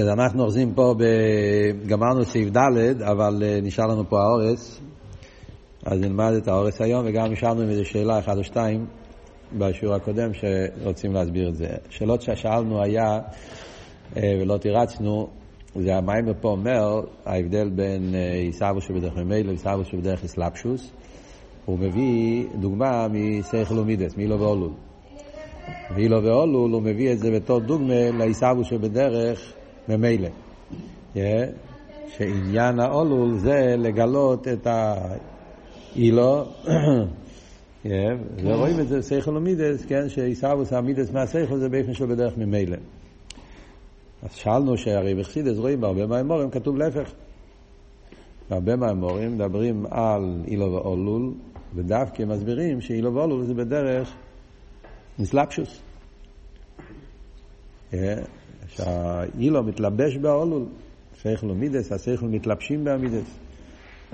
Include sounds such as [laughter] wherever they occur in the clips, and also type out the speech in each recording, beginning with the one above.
כן, אנחנו אוחזים פה, ב... גמרנו סעיף ד', אבל אה, נשאר לנו פה האורס, אז נלמד את האורס היום, וגם נשארנו עם איזו שאלה אחת או שתיים בשיעור הקודם שרוצים להסביר את זה. שאלות ששאלנו היה, אה, ולא תירצנו, זה המים פה אומר, ההבדל בין אה, עיסאוו שבדרך ממילא לעיסאוו שבדרך אסלאפשוס, הוא מביא דוגמה מסייכל ומידס, מילו ואולול. ואילו ואולול, הוא מביא את זה בתור דוגמה לעיסאוו שבדרך ממילא. שעניין האולול זה לגלות את האילו, [clears throat] ורואים את זה סייכל ומידס, כן, שעיסאוווס המידס מהסייכל זה באופן של בדרך ממילא. אז שאלנו שהרי בחסידס רואים בהרבה מהאמורים כתוב להפך. בהרבה מהאמורים מדברים על אילו ואולול, ודווקא מסבירים שאילו ואולול זה בדרך נסלפשוס. שהאילו מתלבש באולול, שייכל ומידס, השכל מתלבשים בעמידס.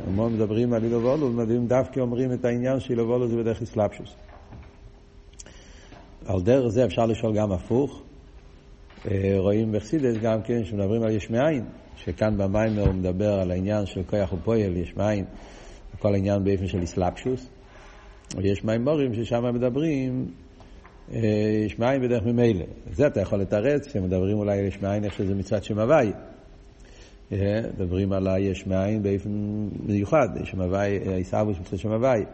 המון מדברים על אילו ואולול, מדברים דווקא אומרים את העניין שאילו ואולול זה בדרך אסלאפשוס. על דרך זה אפשר לשאול גם הפוך. רואים בחסידס גם כן שמדברים על יש מאין, שכאן במים הוא מדבר על העניין של כוח ופועל, יש מאין, כל העניין באופן של אסלאפשוס. ויש מימורים ששם מדברים יש מים בדרך ממילא. זה אתה יכול לתרץ, כשמדברים אולי על יש מאין, איך שזה מצוות שם הוואי. מדברים על היש מאין באופן מיוחד, יש שם הוואי, עיסאוווס מצוות שם הוואי.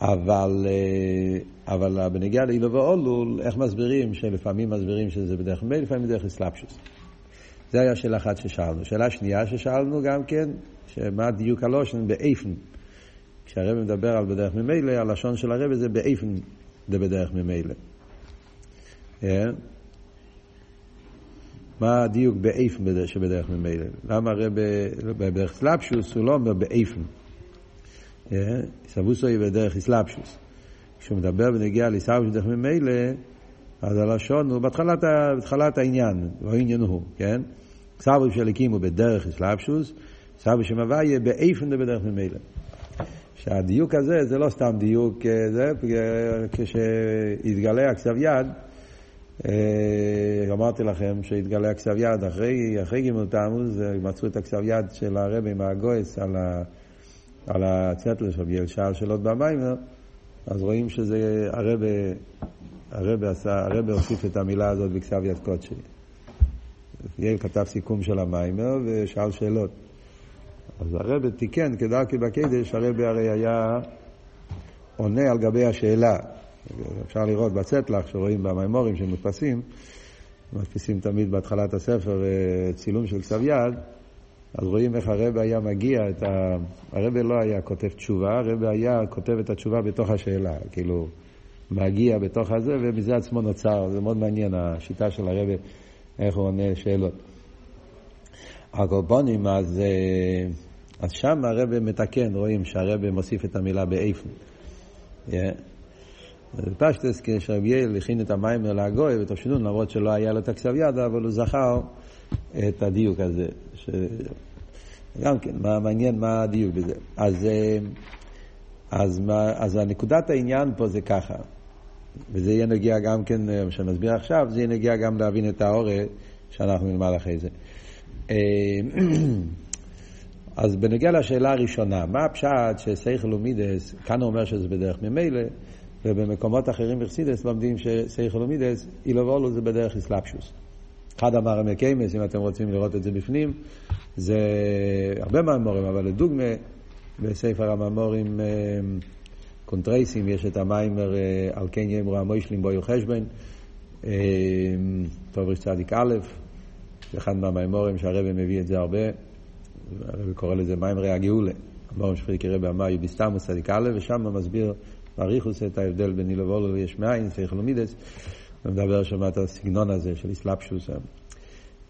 אבל, אבל בנגיעה לאילו ואולול, איך מסבירים, שלפעמים מסבירים שזה בדרך ממילא, לפעמים בדרך אסלאפשוס. זה היה שאלה אחת ששאלנו. שאלה שנייה ששאלנו גם כן, שמה דיוק הלושן באיפן. כשהרב מדבר על בדרך ממילא, הלשון של הרב זה באיפן זה בדרך ממילא. מה הדיוק באיפן שבדרך ממילא? למה הרי בדרך סלפשוס הוא לא אומר באיפן? סבוסוי בדרך סלפשוס. כשהוא מדבר ונגיע לעיסאווי בדרך ממילא, אז הלשון הוא בהתחלת, בהתחלת העניין, והעניין הוא, כן? סבו של הקימו בדרך סלפשוס, סבו שמביא באיפן בדרך ממילא. שהדיוק הזה זה לא סתם דיוק, זה כשהתגלה הכתב יד, אמרתי לכם שהתגלה הכתב יד אחרי, אחרי גימול תמוז, מצאו את הכתב יד של הרבי מהגויס על, ה, על הצטלר של ביאל של עוד במיימר, אז רואים שזה הרבי, הרבי הוסיף את המילה הזאת בכתב יד קודשי. יאל כתב סיכום של המיימר ושאל שאלות. אז הרב תיקן, כדרכי בקדש, הרב הרי היה עונה על גבי השאלה. אפשר לראות בצטלח, שרואים במימורים שמודפסים, מדפיסים תמיד בהתחלת הספר צילום של כתב יד, אז רואים איך הרב היה מגיע את ה... הרב לא היה כותב תשובה, הרב היה כותב את התשובה בתוך השאלה, כאילו מגיע בתוך הזה, ומזה עצמו נוצר, זה מאוד מעניין השיטה של הרב, איך הוא עונה שאלות. הקורבונים, אז, אז שם הרב מתקן, רואים שהרב מוסיף את המילה באיפן. פשטס כשרביאל הכין את המיימר להגוי ותושנון, למרות שלא היה לו את הכסף יד, אבל הוא זכר את הדיוק הזה. ש... גם כן, מה מעניין מה הדיוק בזה. אז, אז, אז הנקודת העניין פה זה ככה, וזה יהיה נגיע גם כן, מה שנסביר עכשיו, זה יהיה נגיע גם להבין את האורת שאנחנו נלמד אחרי זה. אז בנגיע לשאלה הראשונה, מה הפשט שסייכל ומידס, כאן הוא אומר שזה בדרך ממילא, ובמקומות אחרים בחסידס לומדים שסייכל ומידס, אילו ואולו זה בדרך אסלאפשוס. אחד אמר המקיימס, אם אתם רוצים לראות את זה בפנים, זה הרבה מהמורים, אבל לדוגמה, בספר המאמורים קונטרייסים יש את המיימר על כן יאמרו המוישלים בו יוחשבן, טוב ריש צדיק א', אחד מהמימורים שהרבא מביא את זה הרבה, הרבא קורא לזה מיימרי הגאולה. המורים שפריק רבי אמר יוביסתמוס צדיק א', ושם הוא מסביר באריכוס את ההבדל בין אילו ואולו ויש מאין, סייכלומידס, ומדבר שם את הסגנון הזה של אסלאפשוס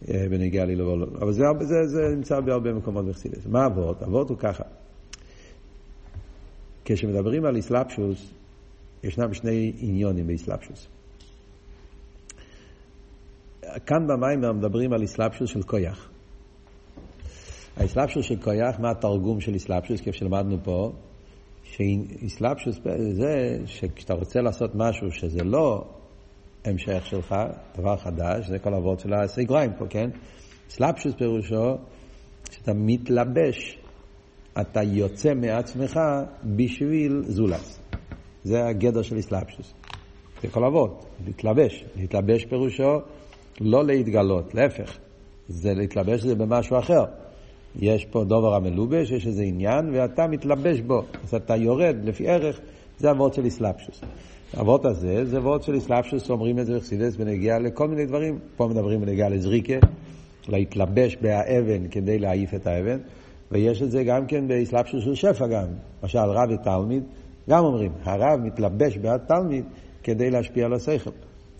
בנגיעה לאילו ואולו. אבל זה, זה, זה נמצא בהרבה מקומות בחסידס. מה אבות? אבות הוא ככה. כשמדברים על אסלאפשוס, ישנם שני עניונים באסלאפשוס. כאן במיימר מדברים על אסלאפשוס של כויח. האסלאפשוס של כויח, מה התרגום של אסלאפשוס, כפי שלמדנו פה? שאסלאפשוס זה שכשאתה רוצה לעשות משהו שזה לא המשך שלך, דבר חדש, זה כל אבות של הסגריים פה, כן? סלפשוס פירושו שאתה מתלבש, אתה יוצא מעצמך בשביל זולס. זה הגדר של סלפשוס. זה כל אבות, להתלבש. להתלבש פירושו לא להתגלות, להפך. זה להתלבש זה במשהו אחר. יש פה דובר המלובש, יש איזה עניין, ואתה מתלבש בו. אז אתה יורד לפי ערך, זה אבות של אסלאפשוס. האבות הזה, זה אבות של אסלאפשוס, אומרים את זה בחסידס בנגיעה לכל מיני דברים. פה מדברים בנגיעה לזריקה, להתלבש באבן כדי להעיף את האבן, ויש את זה גם כן באסלאפשוס של שפע גם. למשל רב ותלמיד, גם אומרים, הרב מתלבש בתלמיד כדי להשפיע על השכל.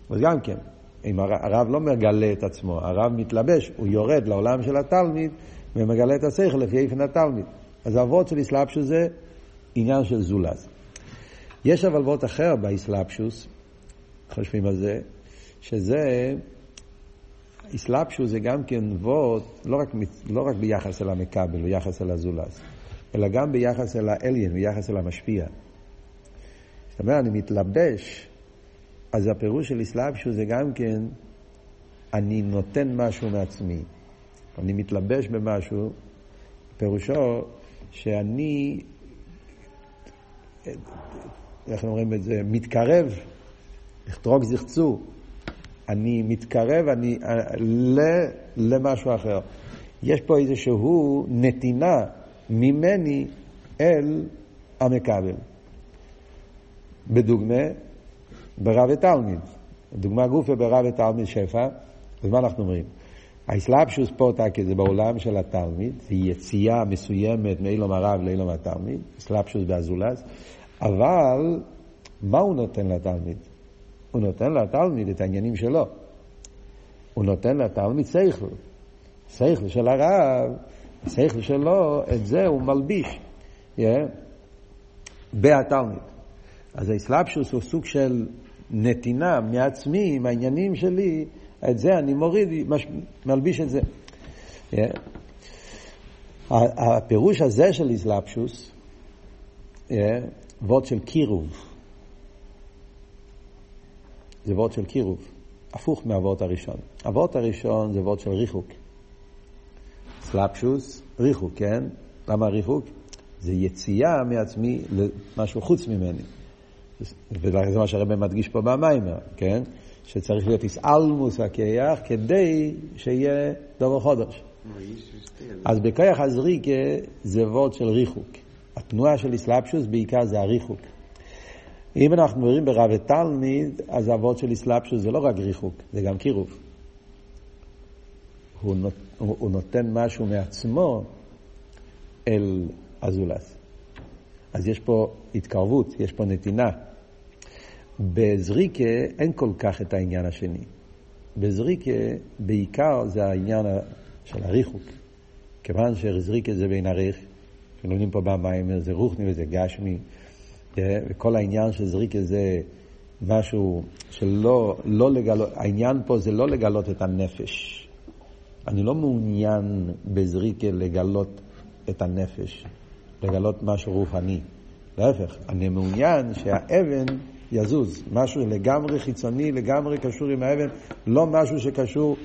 אז גם כן, אם הרב לא מגלה את עצמו, הרב מתלבש, הוא יורד לעולם של התלמיד ומגלה את השכל לפי איפן התלמיד. אז אבות של אסלאפשוס זה עניין של זולז. יש אבל וורט אחר באסלאפשוס, חושבים על זה, שזה, אסלאפשוס זה גם כן וורט לא לא רק ביחס אל המכבל, ביחס אל הזולז, אלא גם ביחס אל האליין, ביחס אל המשפיע. זאת אומרת, אני מתלבש, אז הפירוש של אסלאפשוס זה גם כן, אני נותן משהו מעצמי. אני מתלבש במשהו, פירושו שאני, איך אומרים את זה, מתקרב, לכתרוג זיחצו, אני מתקרב אני, ל, למשהו אחר. יש פה איזשהו נתינה ממני אל המקבל. בדוגמה, ברב ותלמיד. דוגמה גופה ברב ותלמיד שפע, אז מה אנחנו אומרים? האסלאפשוס פה תקי זה בעולם של התלמיד, זה יציאה מסוימת מאילום הרב לאילום התלמיד, אסלאפשוס באזולס, אבל מה הוא נותן לתלמיד? הוא נותן לתלמיד את העניינים שלו. הוא נותן לתלמיד שכל. שכל של הרב, שכל שלו, את זה הוא מלביש. Yeah. בהתלמיד. אז האסלאפשוס הוא סוג של נתינה מעצמי, עם העניינים שלי, את זה אני מוריד, מש, מלביש את זה. Yeah. הפירוש הזה של איסלאפשוס, yeah, וורד של קירוב. זה וורד של קירוב, הפוך מהוורד הראשון. הוורד הראשון זה וורד של ריחוק. סלאפשוס, ריחוק, כן? למה ריחוק? זה יציאה מעצמי למשהו חוץ ממני. וזה מה שהרבא מדגיש פה במיימר, כן? שצריך להיות איסאלמוס הכיח כדי שיהיה דובר חודש. אז בכיח הזריקה זה וורד של ריחוק. התנועה של איסלאפשוס בעיקר זה הריחוק. אם אנחנו מדברים ברב ותלמיד, אז הוורד של איסלאפשוס זה לא רק ריחוק, זה גם קירוב. הוא, נות, הוא נותן משהו מעצמו אל הזולס. אז יש פה התקרבות, יש פה נתינה. בזריקה אין כל כך את העניין השני. בזריקה בעיקר זה העניין של הריחוק. כיוון שזריקה זה בין הריח, שלומדים פה במים, זה רוחני וזה גשמי, אה, וכל העניין של זריקה זה משהו שלא לא לגלות, העניין פה זה לא לגלות את הנפש. אני לא מעוניין בזריקה לגלות את הנפש, לגלות משהו רוחני. להפך, אני מעוניין שהאבן יזוז, משהו לגמרי חיצוני, לגמרי קשור עם האבן, לא משהו שקשור,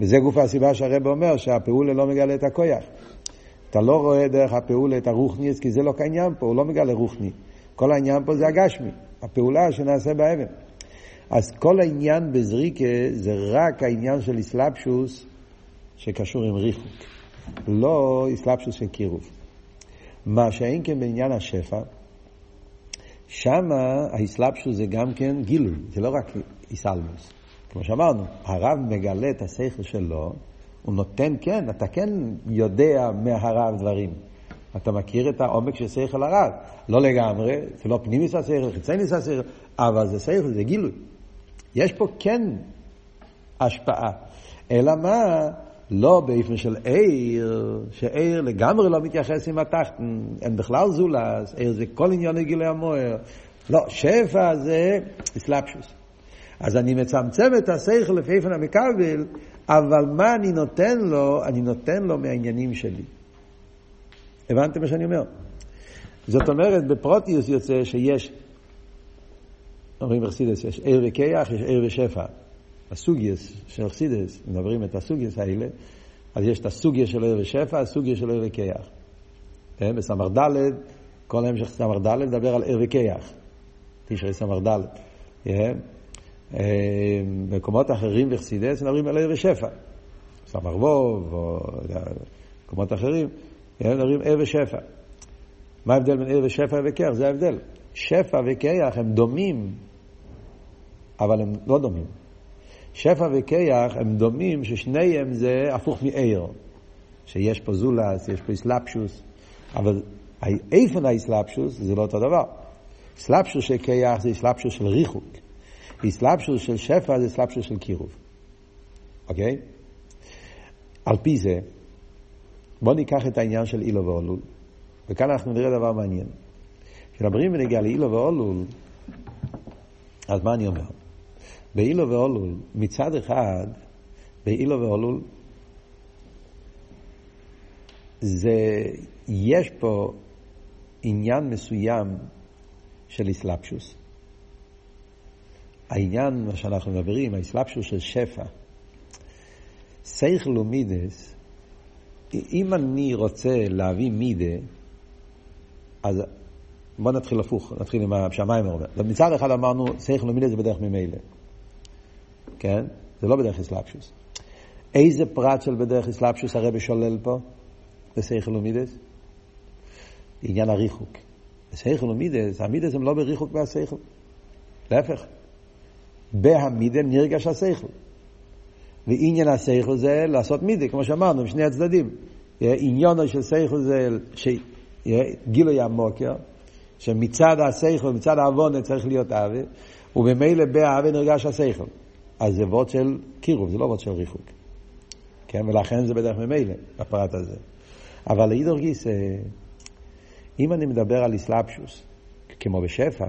וזה גוף הסיבה שהרב אומר שהפעולה לא מגלה את הכויח. אתה לא רואה דרך הפעולה את הרוחניס, כי זה לא קניין פה, הוא לא מגלה רוחני. כל העניין פה זה הגשמי, הפעולה שנעשה באבן. אז כל העניין בזריקה זה רק העניין של אסלאפשוס שקשור עם ריחוק, לא אסלאפשוס של קירוב. מה שאין כן בעניין השפע, שם האסלאפשוס זה גם כן גילוי, זה לא רק איסלמוס. כמו שאמרנו, הרב מגלה את השכל שלו, הוא נותן, כן, אתה כן יודע מהרב דברים. אתה מכיר את העומק של שכל הרב. לא לגמרי, זה לא פנימיס השכל, חיצייניס השכל, אבל זה שכל, זה גילוי. יש פה כן השפעה. אלא מה? לא באופן של עיר, שעיר לגמרי לא מתייחס עם התחתן, אין בכלל זולס, עיר זה כל עניין גילוי המוער. לא, שפע זה אסלאפשוס. אז אני מצמצם את השכל לפי איפן המקבל, אבל מה אני נותן לו? אני נותן לו מהעניינים שלי. הבנתם מה שאני אומר? זאת אומרת, בפרוטיוס יוצא שיש, אומרים אכסידס, יש עיר וכיח, יש עיר ושפע. הסוגיוס של אכסידס, מדברים את הסוגיוס האלה, אז יש את הסוגיה של ערב ושפע, הסוגיה של ערב וכיח. בסמ"ר ד', כל המשך סמ"ר ד' מדבר על ערב וכיח. תשרי סמ"ר ד'. במקומות אחרים בחסידס מדברים על ערב ושפע. סמ"ר ווב, או מקומות אחרים, מדברים ערב ושפע. מה ההבדל בין ערב ושפע וכיח? זה ההבדל. שפע וכיח הם דומים, אבל הם לא דומים. שפע וכיח הם דומים ששניהם זה הפוך מעיר. שיש פה זולס, יש פה אסלאפשוס, אבל איפן האסלאפשוס זה לא אותו דבר. אסלאפשוס של כיח זה אסלאפשוס של ריחוק. אסלאפשוס של שפע זה אסלאפשוס של קירוב. אוקיי? על פי זה, בואו ניקח את העניין של אילו ואולול, וכאן אנחנו נראה דבר מעניין. כשמדברים בנגיעה לאילו ואולול, אז מה אני אומר? באילו ואולול, מצד אחד, באילו ואולול, זה, יש פה עניין מסוים של איסלפשוס. העניין, מה שאנחנו מדברים, האיסלפשוס של שפע. סייכל ומידס, אם אני רוצה להביא מידה, אז בוא נתחיל הפוך, נתחיל עם השמיים אומר. מצד אחד אמרנו, סייכל ומידס זה בדרך ממילא. כן? זה לא בדרך אסלאפשוס. איזה פרט של בדרך אסלאפשוס הרבי שולל פה? בסייכל ומידס? עניין הריחוק. בסייכל ומידס, המידס הם לא בריחוק מהסייכל. להפך. בהמידה נרגש הסייכל. ועניין הסייכל זה לעשות מידה, כמו שאמרנו, משני הצדדים. עניונו של סייכל זה גילוי המוקר, שמצד הסייכל, מצד העוונה צריך להיות אבי, וממילא באבי נרגש הסייכל. אז זה וורד של קירוב, זה לא וורד של ריחוק. כן, ולכן זה בדרך ממילא, הפרט הזה. אבל לאידור גיס, אם אני מדבר על איסלאפשוס, כמו בשפע,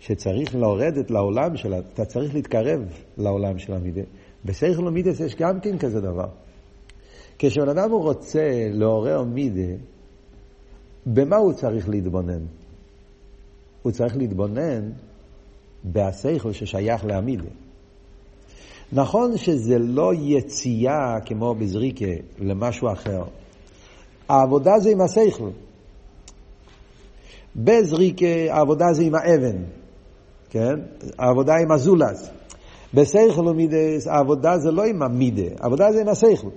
שצריך לרדת לעולם שלה, אתה צריך להתקרב לעולם של המידה. בסייכל ומידס יש גם כן כזה דבר. כשבן אדם הוא רוצה לעורר מידה, במה הוא צריך להתבונן? הוא צריך להתבונן בהסייכל ששייך לעמידה. נכון שזה לא יציאה כמו בזריקה למשהו אחר. העבודה זה עם השכל. בזריקה העבודה זה עם האבן, כן? העבודה עם הזולס. בשכל ומידס העבודה זה לא עם המידה, העבודה זה עם השכל.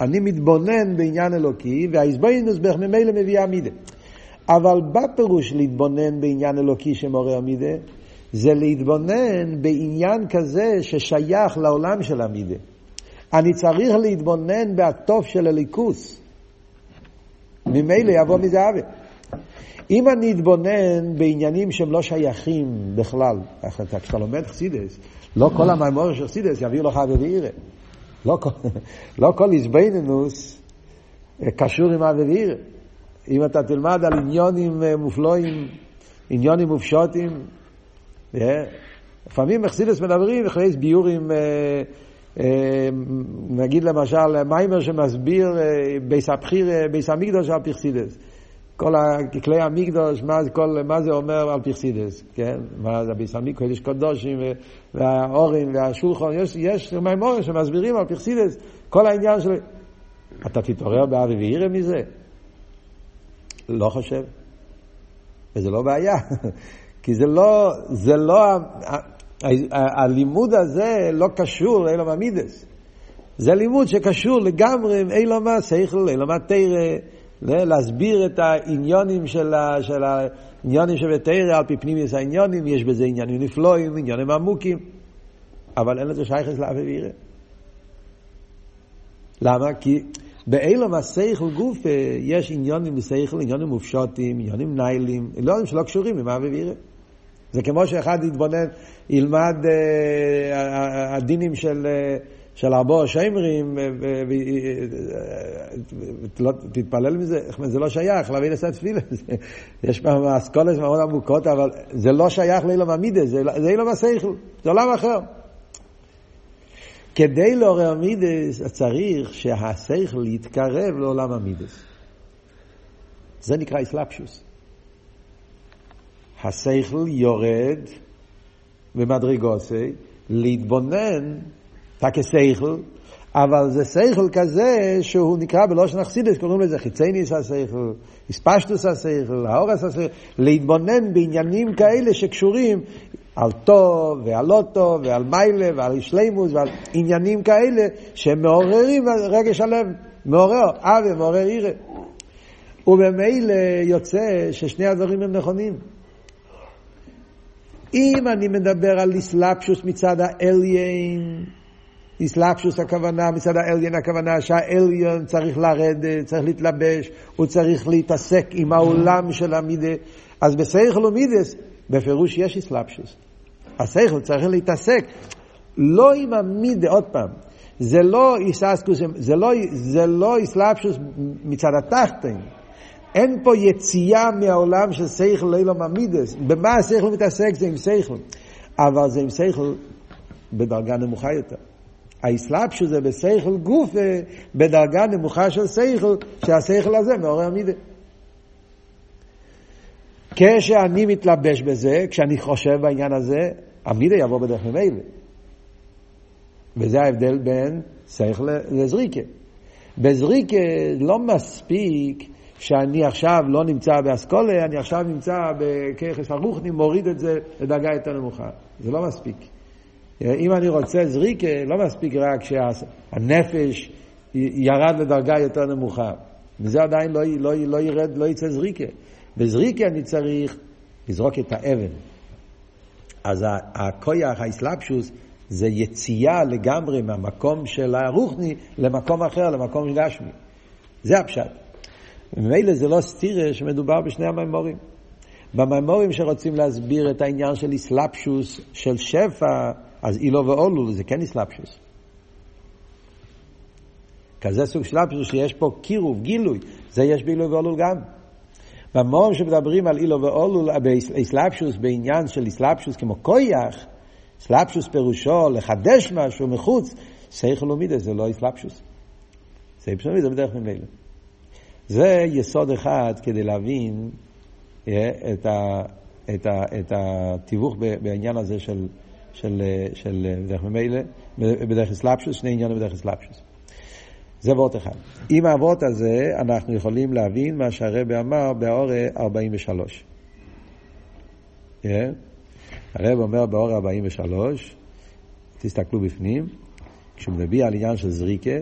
אני מתבונן בעניין אלוקי, והאיזבנינוס בערך ממילא מביאה מידה. אבל בפירוש להתבונן בעניין אלוקי שמעורר מידה, זה להתבונן בעניין כזה ששייך לעולם של המידה. אני צריך להתבונן בהטוב של הליכוס. ממילא יבוא מזה עוול. אם אני אתבונן בעניינים שהם לא שייכים בכלל, כשאתה לומד חסידס, לא כל המיימור של חסידס יביא לך אבי לא [laughs] לא כל איזבנינוס אה, קשור עם אבי אם אתה תלמד על עניונים אה, מופלואים, עניונים מופשוטים, לפעמים מחסידס מדברים אחרי ביורים, נגיד למשל מיימר שמסביר ביס הבחיר, ביס המקדוש על פרסידס. כל כלי המקדוש, מה, כל, מה זה אומר על פרסידס, כן? מה זה ביס המקדוש, קודש קודושים והאורים והשולחון, יש, יש מימורים שמסבירים על פרסידס, כל העניין של... אתה תתעורר באבי ואירא מזה? לא חושב. וזה לא בעיה, [laughs] כי זה לא, זה לא, הלימוד הזה לא קשור לאילום המידס. זה לימוד שקשור לגמרי עם אילום השכל, אילום התרא. להסביר את העניונים של, ה, של העניונים שבתרא על פי פנימיוס העניונים, יש בזה עניינים נפלואים, עניינים עמוקים, אבל אין לזה שייכס לאף ואירא. למה? כי באילום השכל גוף יש עניונים בשכל, עניונים מופשוטים, עניונים ניילים, עניונים שלא קשורים עם אבי ואירא. זה כמו שאחד יתבונן, ילמד uh, הדינים של... Uh, של ארבעה שיימרים, תתפלל מזה, זה לא שייך להבין את התפילה. [laughs] יש פעם אסכולס מאוד עמוקות, אבל זה לא שייך לאילום המידה, זה אילום השכל, זה עולם אחר. כדי לעורר מידס צריך שהשכל יתקרב לעולם המידס. זה נקרא אסלאפשוס. השכל יורד במדרגוסי להתבונן תקסייכל, אבל זה שכל כזה שהוא נקרא בלושן אכסידס, קוראים לזה חיצייניס השכל, הספשטוס השכל, האורס השכל, להתבונן בעניינים כאלה שקשורים על טוב ועל לא טוב ועל מיילה ועל שלימוס ועל עניינים כאלה שמעוררים רגש הלב, מעורר אבי, מעורר עירה. וממילא יוצא ששני הדברים הם נכונים. אם אני מדבר על איסלאפשוס מצד האליין, איסלאפשוס הכוונה, מצד האליין הכוונה שהאליין צריך לרדת, צריך להתלבש, הוא צריך להתעסק עם העולם של המידה, אז בסייכל ומידס, בפירוש יש איסלאפשוס. הסייכל צריך להתעסק לא עם המידה, עוד פעם, זה לא זה לא, לא איסלאפשוס מצד התחתן. אין פה יציאה מהעולם של שכל לילה ממידס. במה השכל מתעסק? זה עם שכל. אבל זה עם שכל בדרגה נמוכה יותר. האסלאפשוס זה בשכל גוף בדרגה נמוכה של שכל, שהשכל הזה מעורר מידה. כשאני מתלבש בזה, כשאני חושב בעניין הזה, המידה יבוא בדרך ממילא. וזה ההבדל בין שכל לזריקה. בזריקה לא מספיק שאני עכשיו לא נמצא באסכולה, אני עכשיו נמצא בככס הרוחני, מוריד את זה לדרגה יותר נמוכה. זה לא מספיק. אם אני רוצה זריקה, לא מספיק רק שהנפש ירד לדרגה יותר נמוכה. וזה עדיין לא, לא, לא ירד, לא יצא זריקה. בזריקה אני צריך לזרוק את האבן. אז הכויח, האסלאפשוס, זה יציאה לגמרי מהמקום של הרוחני למקום אחר, למקום גשמי. זה הפשט. וממילא זה לא סטירה שמדובר בשני המימורים. במימורים שרוצים להסביר את העניין של איסלפשוס, של שפע, אז אילו ואולו זה כן איסלפשוס. כזה סוג של אפשוס שיש פה קירוב, גילוי, זה יש באילו ואולו גם. במורים שמדברים על אילו ואולו, באיסלפשוס, בעניין של איסלפשוס כמו קויח, איסלפשוס פירושו לחדש משהו מחוץ, סייכל ומידה זה לא איסלפשוס. סייכל ומידה זה בדרך ממילא. זה יסוד אחד כדי להבין אה, את, ה, את, ה, את התיווך בעניין הזה של, של, של בדרך ממילא, בדרך אסלאפשוס, שני עניינים בדרך אסלאפשוס. זה וורט אחד. עם האבות הזה אנחנו יכולים להבין מה שהרבא אמר באורה 43. Yeah. הרב אומר באור 43, תסתכלו בפנים, כשהוא מביא על עניין של זריקה,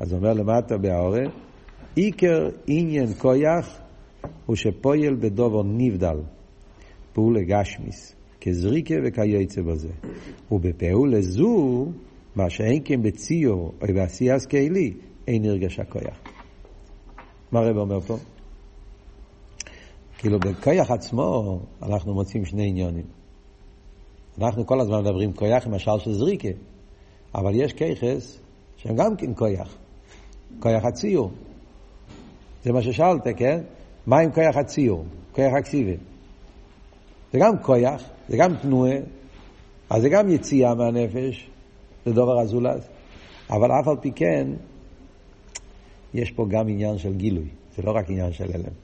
אז הוא אומר למטה באורה, עיקר עניין כויח הוא שפועל בדובר נבדל, פעולה גשמיס, כזריקה וכיוצא בזה. ובפעולה זו, מה שאין כן בציור או בעשייה סקיילי, אין נרגש הכויח. מה הרב אומר פה? כאילו בכויח עצמו אנחנו מוצאים שני עניונים. אנחנו כל הזמן מדברים כויח עם השאר של זריקה, אבל יש כיחס שהם גם כן כויח, כויח הציור. זה מה ששאלת, כן? מה עם כוח הציור, כוח הכסיבה? זה גם כוח, זה גם תנועה, אז זה גם יציאה מהנפש, זה דובר הזולז. אבל אף על פי כן, יש פה גם עניין של גילוי, זה לא רק עניין של הלם.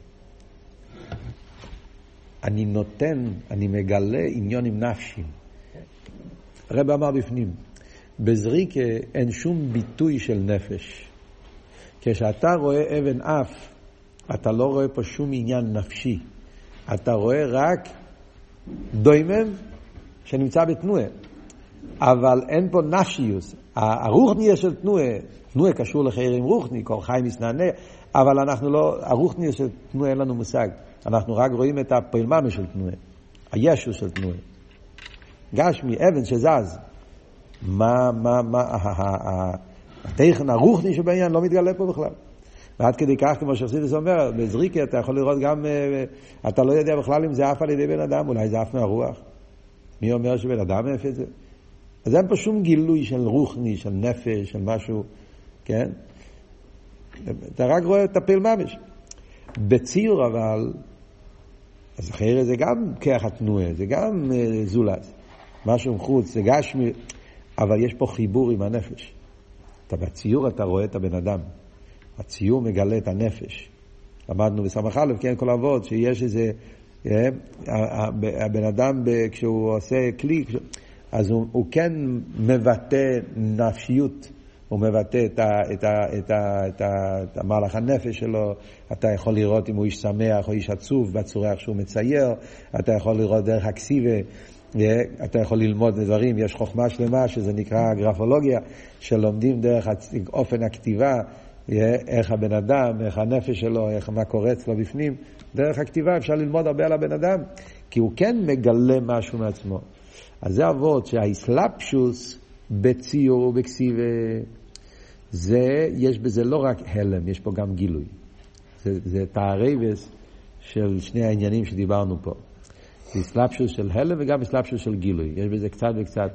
אני נותן, אני מגלה עניונים נפשיים. הרב אמר בפנים, בזריקה אין שום ביטוי של נפש. כשאתה רואה אבן אף, אתה לא רואה פה שום עניין נפשי. אתה רואה רק דוימם שנמצא בתנועה. אבל אין פה נפשיוס. הרוחניה של תנועה, תנועה קשור לחיירים רוחני, כל חי מסנענע, אבל אנחנו לא, הרוחניה של תנועה אין לנו מושג. אנחנו רק רואים את הפעילממה של תנועה, הישו של תנועה. גשמי, אבן שזז. מה, מה, מה, הטכן הרוחני שבעניין לא מתגלה פה בכלל. ועד כדי כך, כמו שחסידס אומר, בזריקה אתה יכול לראות גם, אה, אתה לא יודע בכלל אם זה עף על ידי בן אדם, אולי זה עף מהרוח. מי אומר שבן אדם עף את זה? אז אין פה שום גילוי של רוחני, של נפש, של משהו, כן? אתה רק רואה את הפעיל ממש. בציור אבל, אז אחרי זה גם כרך התנועה, זה גם אה, זולת. משהו מחוץ, זה גשמי, אבל יש פה חיבור עם הנפש. אתה בציור אתה רואה את הבן אדם. הציור מגלה את הנפש. למדנו בסמך א', כן, כל אבות, שיש איזה, אה, הבן אדם כשהוא עושה כלי, אז הוא, הוא כן מבטא נפשיות, הוא מבטא את, ה, את, ה, את, ה, את, ה, את המהלך הנפש שלו, אתה יכול לראות אם הוא איש שמח או איש עצוב בצורה איך שהוא מצייר, אתה יכול לראות דרך הכסיבה, אתה יכול ללמוד דברים, יש חוכמה שלמה שזה נקרא גרפולוגיה, שלומדים דרך אופן הכתיבה, איך הבן אדם, איך הנפש שלו, איך מה קורה אצלו בפנים. דרך הכתיבה אפשר ללמוד הרבה על הבן אדם, כי הוא כן מגלה משהו מעצמו. אז זה אבות שהאסלאפשוס בציור ובכסיבה, זה, יש בזה לא רק הלם, יש פה גם גילוי. זה, זה תערבס של שני העניינים שדיברנו פה. זה אסלאפשוס של הלם וגם אסלאפשוס של גילוי. יש בזה קצת וקצת.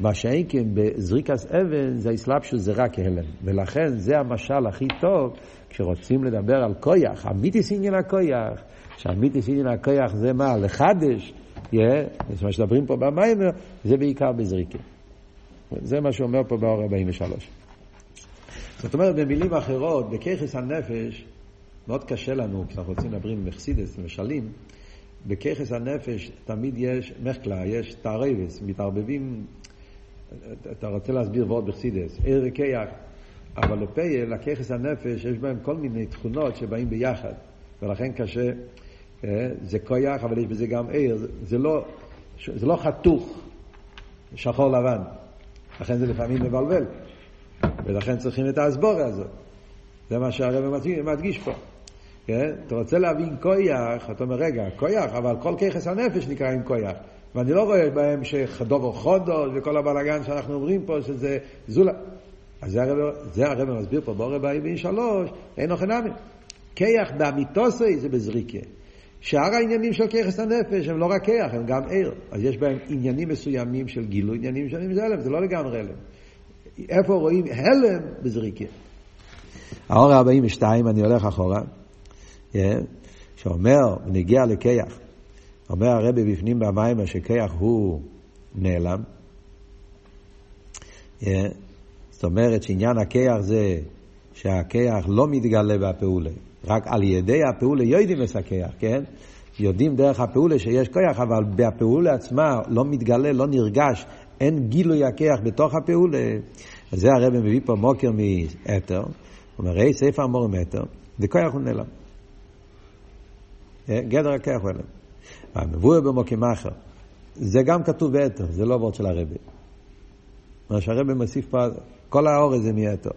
מה שאין כן בזריקס אבן זה האסלאפשוס זה רק הלם. ולכן זה המשל הכי טוב כשרוצים לדבר על כויח, אמיתיס עניין הכויח, שאמיתיס עניין הכויח זה מה? לחדש, yeah, מה שדברים פה במיימר, זה בעיקר בזריקה. זה מה שאומר פה באור 43. זאת אומרת, במילים אחרות, בככס הנפש, מאוד קשה לנו, כשאנחנו רוצים לדבר עם מחסידס, משלים, בככס הנפש תמיד יש מחקלה, יש תערבס, מתערבבים, אתה רוצה להסביר ועוד בחסידס, ער וכיח, אבל לפייל, הככס הנפש, יש בהם כל מיני תכונות שבאים ביחד, ולכן קשה, אה, זה כויח, אבל יש בזה גם ער, זה לא, זה לא חתוך, שחור לבן, לכן זה לפעמים מבלבל, ולכן צריכים את ההסבורה הזאת. זה מה שהרב מדגיש פה. כן? אתה רוצה להבין כויח, אתה אומר, רגע, כויח, אבל כל ככס הנפש נקרא עם כויח. ואני לא רואה בהם שחדובו חודו וכל הבלאגן שאנחנו אומרים פה, שזה זולה. אז זה הרב, מסביר פה בורא באי בין שלוש, אין אוכל נמי. כיח באמיתוסי זה בזריקה. שאר העניינים של ככס הנפש הם לא רק כיח, הם גם ער. אז יש בהם עניינים מסוימים של גילוי, עניינים שונים זה הלם, זה לא לגמרי הלם. איפה רואים הלם? בזריקה. האור 42, אני הולך אחורה. שאומר, נגיע לכיח, אומר הרבי בפנים במים שכיח הוא נעלם. זאת אומרת שעניין הכיח זה שהכיח לא מתגלה בפעולה, רק על ידי הפעולה יודעים את הכיח, כן? יודעים דרך הפעולה שיש כיח, אבל בפעולה עצמה לא מתגלה, לא נרגש, אין גילוי הכיח בתוך הפעולה. אז זה הרבי מביא פה מוקר מאתר, הוא אומר, ראי ספר המור מאתר, וכיח הוא נעלם. אה, גדר הכיח הוא הלם. והמבואר במוקים אחר, זה גם כתוב באתר, זה לא וורד של הרבי. מה שהרבי מוסיף פה, כל האור הזה מאתר.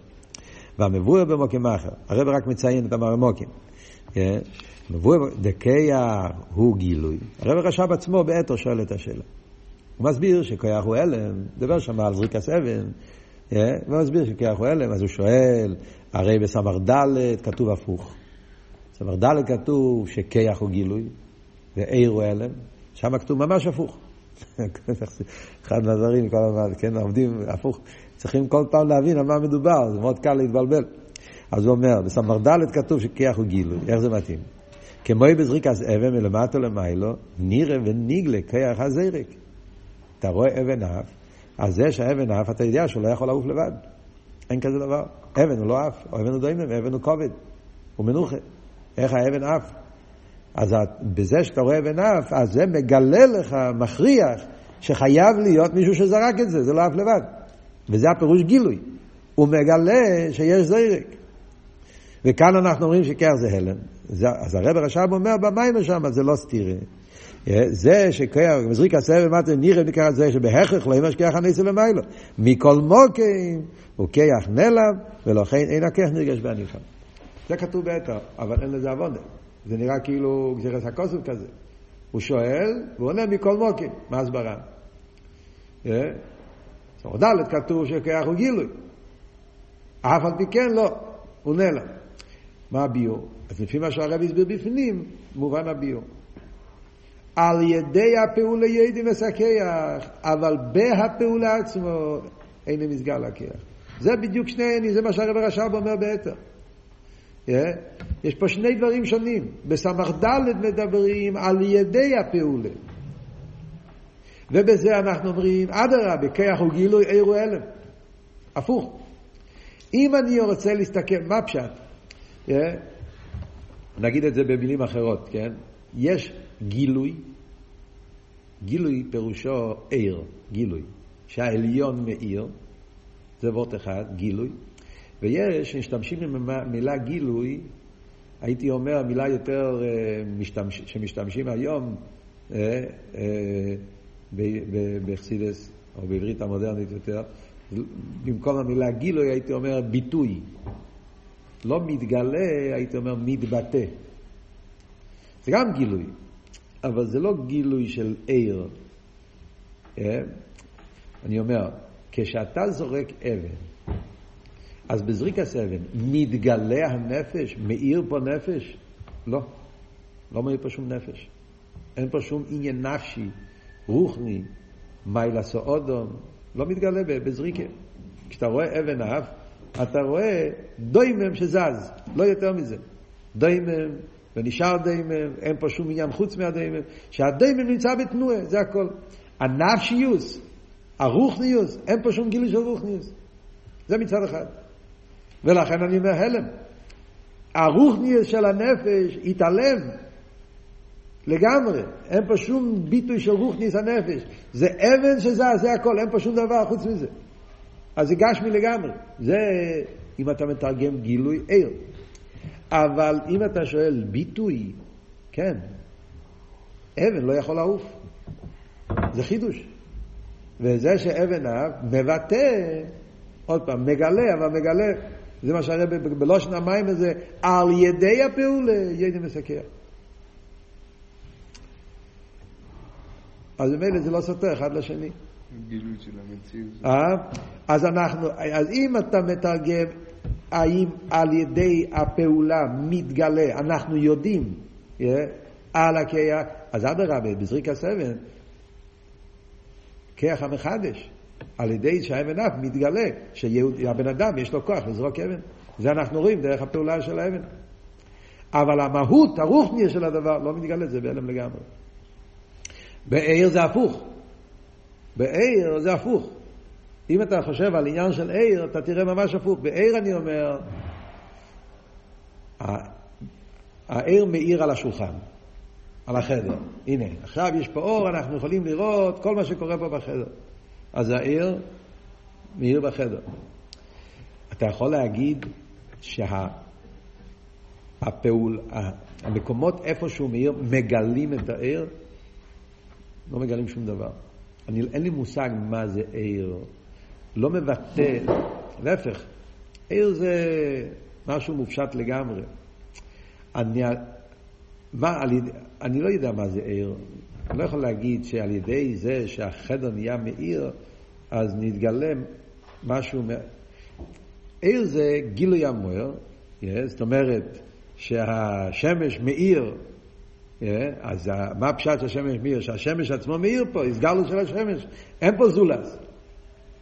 והמבואר במוקים אחר, הרבי רק מציין את המרמוקים. אה, מבואר, דקיה הוא גילוי. הרבי רשב עצמו באתר שואל את השאלה. הוא מסביר שכיח הוא הלם, דבר שם על זריקס אבן, אה, הוא מסביר שכיח הוא הלם, אז הוא שואל, הרי בסמ"ר ד' כתוב הפוך. בסמ"ר ד' כתוב שכיח הוא גילוי, ועיר הוא הלם, שם כתוב ממש הפוך. [laughs] אחד מהדברים, כל הזמן, כן, עומדים הפוך. צריכים כל פעם להבין על מה מדובר, זה מאוד קל להתבלבל. אז הוא אומר, בסמ"ר ד' כתוב שכיח הוא גילוי, איך זה מתאים? כמו בזריקת אבן מלמטה למיילו, נראה וניגלה כיח הזרק. אתה רואה אבן אף, אז זה שהאבן אף, אתה יודע שהוא לא יכול לעוף לבד. אין כזה דבר. אבן הוא לא אף, אבן הוא דוימם, אבן הוא כובד, הוא מנוחה. איך האבן אף? אז בזה שאתה רואה אבן אף, אז זה מגלה לך, מכריח, שחייב להיות מישהו שזרק את זה, זה לא אף לבד. וזה הפירוש גילוי. הוא מגלה שיש זרק. וכאן אנחנו אומרים שכך זה הלם. אז הרב הרש"ב אומר במים שם, זה לא סתירה. זה שכיח, מזריק הסבב מטר נראה מכך זה שבהכרח לא ימש כיח הניסה למיילו. מכל מוקים הוא כיח נלם, ולכן אין הכיח נרגש בעניך. זה כתוב ביתר, אבל אין לזה עבודה. זה נראה כאילו גזירת הכוסף כזה. הוא שואל, והוא עונה מכל מוקים. מה הסברה? בסמ"ך ד' כתוב שכיח הוא גילוי. אף על פי כן לא, הוא נעלם. מה הביור? אז לפי מה שהרב הסביר בפנים, מובן הביור. על ידי הפעולה ידי מסכח, אבל בהפעולה עצמו אין מסגר להכיח. זה בדיוק שני העניינים, זה מה שהרב הרש"ב אומר ביתר. Yeah. יש פה שני דברים שונים. בסמ"ך ד' מדברים על ידי הפעולה. ובזה אנחנו אומרים, אדרבה, כיח הוא גילוי עיר הלם. הפוך. אם אני רוצה להסתכל, מה פשט? Yeah. נגיד את זה במילים אחרות, כן? יש גילוי, גילוי פירושו עיר, גילוי, שהעליון מאיר, זה וורט אחד, גילוי. ויש, משתמשים עם המילה גילוי, הייתי אומר מילה יותר אה, משתמש, שמשתמשים היום אה, אה, בחסידס, או בעברית המודרנית יותר, במקום המילה גילוי הייתי אומר ביטוי. לא מתגלה, הייתי אומר מתבטא. זה גם גילוי, אבל זה לא גילוי של עיר. אני אומר, כשאתה זורק אבן, אז בזריקת אבן מתגלה הנפש, מאיר פה נפש? לא, לא מאיר פה שום נפש. אין פה שום עניין נפשי, רוחני, מיילה סאודום, לא מתגלה בזריקה. כשאתה רואה אבן אף, אתה רואה דוימם שזז, לא יותר מזה. דוימם, ונשאר דוימם, אין פה שום עניין חוץ מהדוימם, שהדוימם נמצא בתנועה, זה הכל. הנפשיוס, הרוחניוס, אין פה שום גילוי של רוחניוס. זה מצד אחד. ולכן אני אומר הלם. הרוחניוס של הנפש התעלם לגמרי. אין פה שום ביטוי של רוחניוס הנפש. זה אבן שזה, זה הכל, אין פה שום דבר חוץ מזה. אז זה גשמי לגמרי. זה אם אתה מתרגם גילוי עיר. אבל אם אתה שואל ביטוי, כן, אבן לא יכול לעוף. זה חידוש. וזה שאבן אב מבטא, עוד פעם, מגלה, אבל מגלה, זה מה שהרבה בלושן המים הזה, על ידי הפעולה ידע מסקר. אז ממילא זה לא סותר אחד לשני. גילוי של המציאות. אה? אז אנחנו, אז אם אתה מתרגם האם על ידי הפעולה מתגלה, אנחנו יודעים, yeah, על הכיח, אז אדרבה, בזריק הסבן, כיח המחדש, על ידי שהאבן אף מתגלה, שהבן אדם יש לו כוח לזרוק אבן. זה אנחנו רואים דרך הפעולה של האבן. אבל המהות, הרוחניה של הדבר, לא מתגלה, זה בהלם לגמרי. בעיר זה הפוך. בעיר זה הפוך. אם אתה חושב על עניין של עיר, אתה תראה ממש הפוך. בעיר אני אומר, העיר מאיר על השולחן, על החדר. הנה, עכשיו יש פה אור, אנחנו יכולים לראות כל מה שקורה פה בחדר. אז העיר מאיר בחדר. אתה יכול להגיד שהפעול, שה, המקומות איפה שהוא מאיר מגלים את העיר, לא מגלים שום דבר. אני, אין לי מושג מה זה עיר. לא מבטא, להפך, עיר זה משהו מופשט לגמרי. אני, מה, אני, אני לא יודע מה זה עיר. אני לא יכול להגיד שעל ידי זה שהחדר נהיה מאיר, אז נתגלם משהו... עיר זה גילוי המוער, yeah, זאת אומרת שהשמש מאיר, yeah, אז מה פשט שהשמש מאיר? שהשמש עצמו מאיר פה, הסגלו של השמש, אין פה זולס.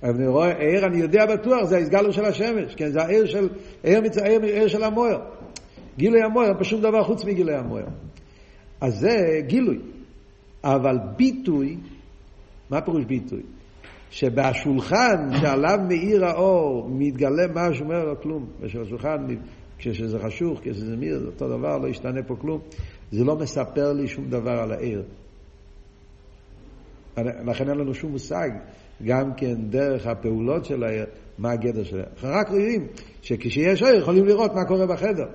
אני רואה עיר, אני יודע בטוח, זה ההסגלו של השמש, כן, זה העיר של, עיר, עיר, עיר של המוער. גילוי המוער, שום דבר חוץ מגילוי המוער. אז זה גילוי. אבל ביטוי, מה פירוש ביטוי? שבשולחן שעליו מאיר האור מתגלה משהו, אומר לו כלום. ושבשולחן, כשזה חשוך, כשזה מאיר, זה אותו דבר, לא ישתנה פה כלום. זה לא מספר לי שום דבר על העיר. לכן אין לנו שום מושג, גם כן דרך הפעולות של העיר, מה הגדר שלהם. אנחנו רק רואים שכשיש עיר יכולים לראות מה קורה בחדר.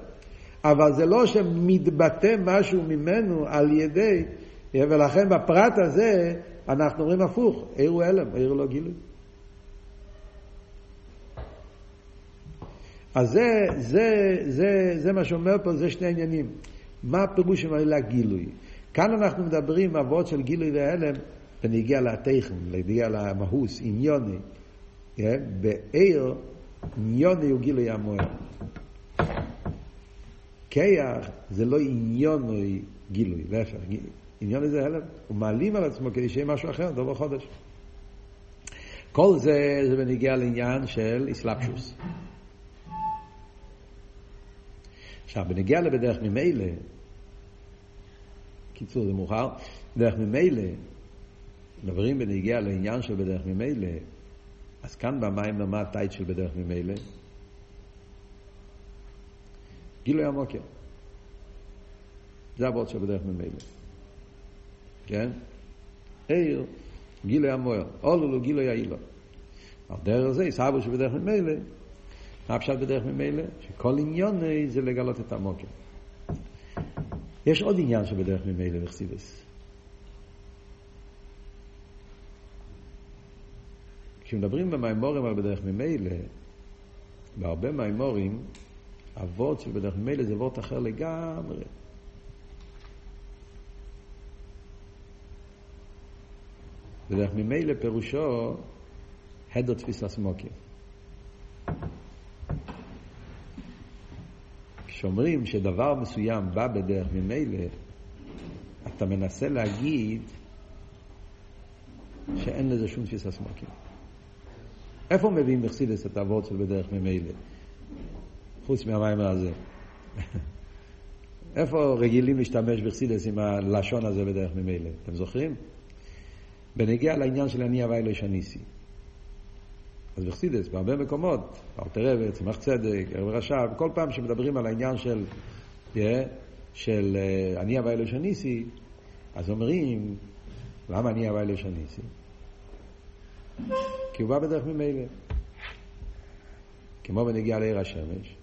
אבל זה לא שמתבטא משהו ממנו על ידי, ולכן בפרט הזה אנחנו רואים הפוך, עיר הוא הלם, עיר לא גילוי. אז זה, זה, זה, זה מה שאומר פה, זה שני עניינים. מה הפירוש של המילה גילוי? כאן אנחנו מדברים אבות של גילוי והלם, ונגיע לטכן, נגיע למהוס, עניוני. בעיר, עניוני הוא גילוי המוער. כיח זה לא עניוני גילוי, להפך, עניון זה הלם, הוא מעלים על עצמו כדי שיהיה משהו אחר, דובר חודש. כל זה זה בניגיע לעניין של אסלאפשוס. עכשיו, בניגיע לבדרך ממילא, קיצור זה מאוחר, בדרך ממילא, מדברים בניגיע לעניין של בדרך ממילא, אז כאן במים מה הטייט של בדרך ממילא? גילוי המוקר. זה הבוט של בדרך ממילא. כן? עיר, גילוי המוער. אולו לו גילוי האילו. על דרך זה, סבו שבדרך ממילא, מה פשט בדרך ממילא? שכל עניון זה לגלות את המוקר. יש עוד עניין שבדרך ממילא בחסידס. כשמדברים במימורים על בדרך ממילא, בהרבה מימורים, הוורד של בדרך ממילא זה וורד אחר לגמרי. בדרך ממילא פירושו הדר תפיסה סמוקים. כשאומרים שדבר מסוים בא בדרך ממילא, אתה מנסה להגיד שאין לזה שום תפיסה סמוקים. איפה מביאים בחסידס את האבות של בדרך ממילא? חוץ מהמיימר הזה. [laughs] איפה רגילים להשתמש בחסידס עם הלשון הזה בדרך ממילא? אתם זוכרים? בנגיע לעניין של אני הווי לא שניסי. אז בחסידס, בהרבה מקומות, אלתר רבי, צמח צדק, ערב רש"ב, כל פעם שמדברים על העניין של, yeah, של uh, אני הווי לא שניסי, אז אומרים, למה אני הווי לא שניסי? כי הוא בא בדרך ממילא. כמו בנגיעה לעיר השמש,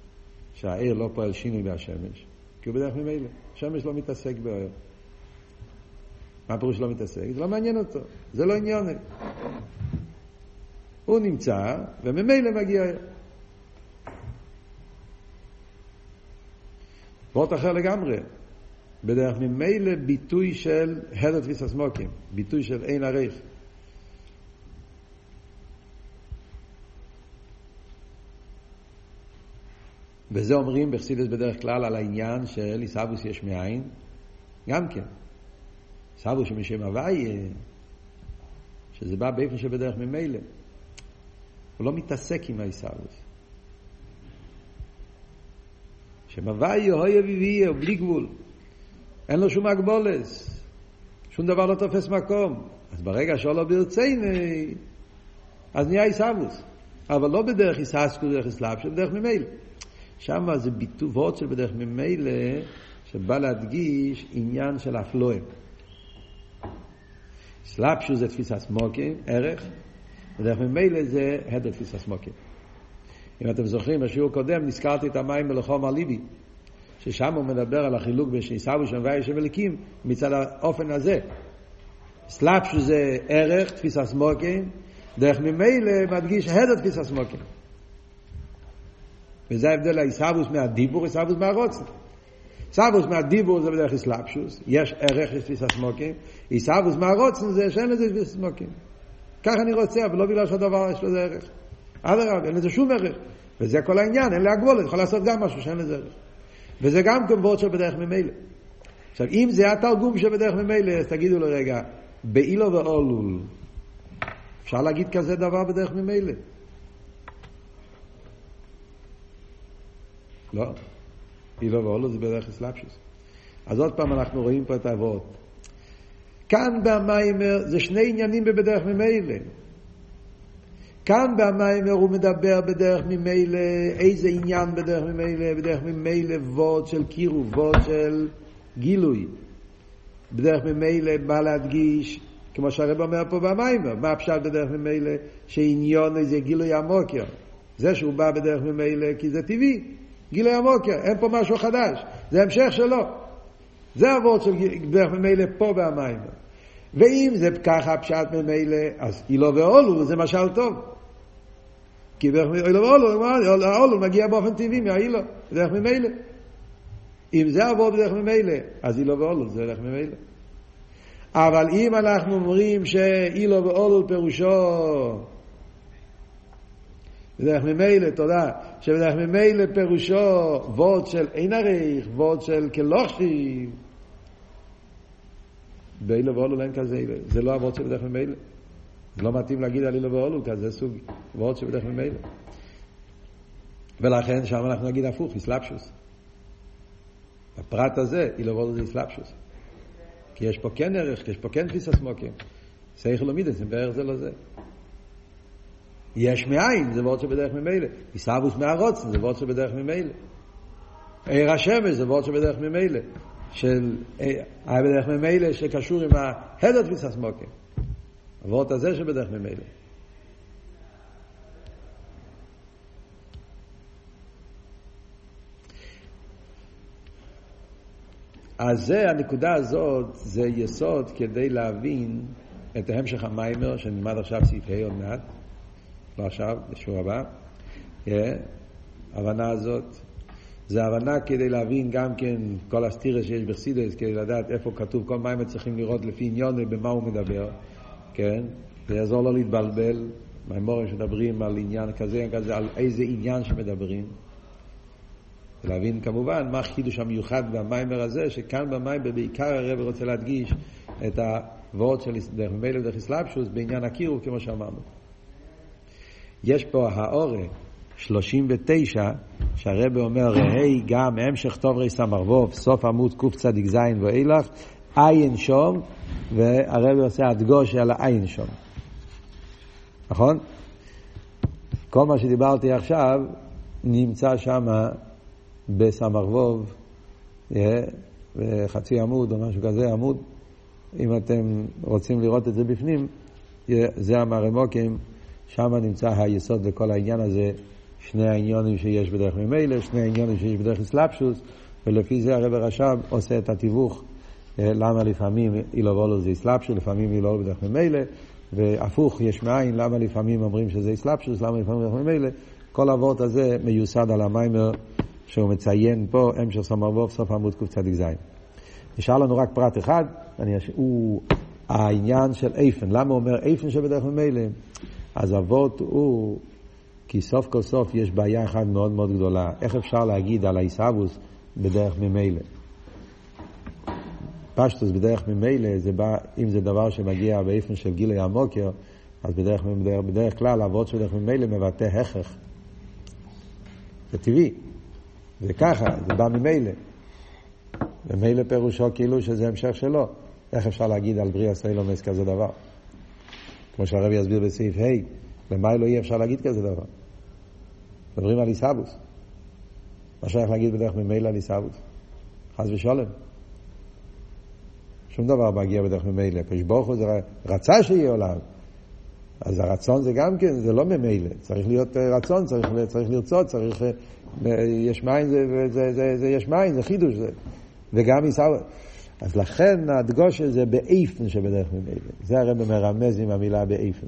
שהעיר לא פועל שינוי בהשמש, כי הוא בדרך ממילא. השמש לא מתעסק באור. מה פירוש לא מתעסק? זה לא מעניין אותו, זה לא עניין. הוא נמצא, וממילא מגיע. וורט אחר לגמרי. בדרך ממילא ביטוי של הדר תפיסה סמוקים, ביטוי של אין עריך. וזה אומרים בחסידס בדרך כלל על העניין של עיסאוווס יש מאין, גם כן. עיסאוווס שמשם הוואי, שזה בא באיפה שבדרך ממילא. הוא לא מתעסק עם העיסאוווס. שם הוואי הוי אביבי, הוא בלי גבול. אין לו שום הגבולס. שום דבר לא תופס מקום. אז ברגע שלא ברציני, אז נהיה עיסאוווס. אבל לא בדרך עיסאסקו, בדרך אסלאפ, בדרך ממילא. שם זה ביטוי ועוד של בדרך ממילא, שבא להדגיש עניין של אפלואים. סלאפשו זה תפיסה סמוקים, ערך, בדרך ממילא זה הדר תפיסה סמוקים. אם אתם זוכרים, בשיעור קודם נזכרתי את המים מלחום הליבי, ששם הוא מדבר על החילוק בין שניסה ושם וישם אליקים מצד האופן הזה. סלאפשו זה ערך, תפיסה סמוקים, דרך ממילא מדגיש הדר תפיסה סמוקים. וזה ההבדל העיסאוווס מהדיבור, עיסאוווס מהרוצן. עיסאוווס מהדיבור זה בדרך אסלאפשוס, יש ערך יש תפיסה סמוקים, עיסאוווס מהרוצן זה שאין לזה תפיסה סמוקים. ככה אני רוצה, אבל לא בגלל שהדבר יש לזה ערך. אדרבה, אין לזה שום ערך. וזה כל העניין, אין להגבול, אני יכול לעשות גם משהו שאין לזה ערך. וזה גם וורד שבדרך ממילא. עכשיו, אם זה התרגום שבדרך ממילא, אז תגידו לו רגע, באילו ואולול, אפשר להגיד כזה דבר בדרך ממילא? לא. אילו ואולו זה בדרך אסלאפשוס. אז עוד פעם אנחנו רואים פה את האבות. כאן במיימר זה שני עניינים בדרך ממילא. כאן במיימר הוא מדבר בדרך ממילא, איזה עניין בדרך ממילא, בדרך ממילא וורד של קירוב, וורד של גילוי. בדרך ממילא בא להדגיש, כמו שהרב אומר פה במיימר, מה הפשט בדרך ממילא? שעניון זה גילוי עמוקר. זה שהוא בא בדרך ממילא כי זה טבעי. גילוי המוקר, אין פה משהו חדש, זה המשך שלו. זה אבות של דרך ממילא פה והמים. ואם זה ככה פשט ממילא, אז אילו ואולו זה משל טוב. כי דרך אילו ואולו, האולו מגיע באופן טבעי מהאילו, דרך ממילא. אם זה אבות בדרך ממילא, אז אילו ואולו זה דרך ממילא. אבל אם אנחנו אומרים שאילו ואולו פירושו בדרך ממילא, תודה, שבדרך ממילא פירושו וורד של אין עריך, וורד של כלוכשי. באילו ואולו אין כזה, זה לא הוורד שבדרך ממילא. זה לא מתאים להגיד על אילו ואולו, כזה סוג וורד שבדרך ממילא. ולכן שם אנחנו נגיד הפוך, אסלאפשוס. הפרט הזה, אילו ואולו זה אסלאפשוס. כי יש פה כן ערך, כי יש פה כן תפיסה סמוקים. סייכל לא מידס, בערך זה לא זה. יש מאין, זה וורצה בדרך ממילא. עיסאוווס מהרוצן, זה וורצה בדרך ממילא. עיר השמש, זה וורצה בדרך ממילא. של אה, היה בדרך ממילא שקשור עם ההדת וססמוקים. הוורד הזה שבדרך ממילא. אז זה, הנקודה הזאת, זה יסוד כדי להבין את המשך המיימר, שנלמד עכשיו סעיף ה' עוד מעט. לא עכשיו, בשיעור הבא. Yeah, ההבנה הזאת, זה הבנה כדי להבין גם כן כל הסטירה שיש בחסידס, כדי לדעת איפה כתוב, כל מיימר צריכים לראות לפי עניון במה הוא מדבר, כן? זה יעזור לו להתבלבל. מימורים שמדברים על עניין כזה, כזה, על איזה עניין שמדברים. ולהבין כמובן מה החידוש המיוחד במיימר הזה, שכאן במיימר בעיקר הרב רוצה להדגיש את הוורד של דרך מילא ודרך אסלאפשוס בעניין הקירוב, כמו שאמרנו. יש פה האורה 39, שהרב אומר, ראי גם המשך טוב רי סמרבוב, סוף עמוד קצ"ז ואילך, עין שום, והרב עושה הדגוש על העין שום. נכון? כל מה שדיברתי עכשיו נמצא שם בסמ"ך בחצי עמוד או משהו כזה, עמוד. אם אתם רוצים לראות את זה בפנים, זה המרמוקים, שם נמצא היסוד לכל העניין הזה, שני העניונים שיש בדרך ממילא, שני העניונים שיש בדרך אסלאפשוס, ולפי זה הרב רש"ב עושה את התיווך, אה, למה לפעמים אילו וולו זה אסלאפשוס, לפעמים אילו וולו בדרך ממילא. והפוך, יש מאין, למה לפעמים אומרים שזה אסלאפשוס, למה לפעמים אומרים ממילא, כל הוורט הזה מיוסד על המיימר שהוא מציין פה, המשך סמרבוב, סוף עמוד קצ"ז. נשאר לנו רק פרט אחד, אני, הוא העניין של איפן. למה הוא אומר איפן שבדרך ממילא? אז אבות הוא, כי סוף כל סוף יש בעיה אחת מאוד מאוד גדולה. איך אפשר להגיד על העיסאוווס בדרך ממילא? פשטוס בדרך ממילא, זה בא, אם זה דבר שמגיע באופן של גילוי המוקר, אז בדרך, בדרך, בדרך כלל אבות של דרך ממילא מבטא הכרח. זה טבעי. זה ככה, זה בא ממילא. ומילא פירושו כאילו שזה המשך שלו. איך אפשר להגיד על בריאה סיילומס כזה דבר? כמו שהרבי יסביר בסעיף ה', למה לא אי אפשר להגיד כזה דבר? מדברים על עיסאוווס. מה שייך להגיד בדרך ממילא על עיסאוווס? חס ושלום. שום דבר מגיע בדרך ממילא. הקדוש ברוך הוא רצה שיהיה עולם. אז הרצון זה גם כן, זה לא ממילא. צריך להיות אה, רצון, צריך, צריך לרצות, צריך... אה, יש מים, זה, זה, זה, זה יש מים, זה חידוש. זה. וגם עיסאווי. אז לכן הדגושה זה באיפן שבדרך ממילא. זה הרי מרמז עם המילה באיפן.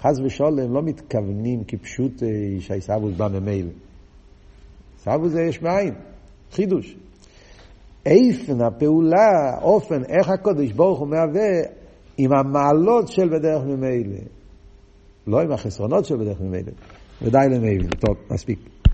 חס ושולם לא מתכוונים כפשוט אה, שהעיסאוווס בא ממילא. עיסאוווס זה יש מים, חידוש. איפן, הפעולה, אופן, איך הקודש ברוך הוא מהווה עם המעלות של בדרך ממילא. לא עם החסרונות של בדרך ממילא. ודי למילא. טוב, מספיק.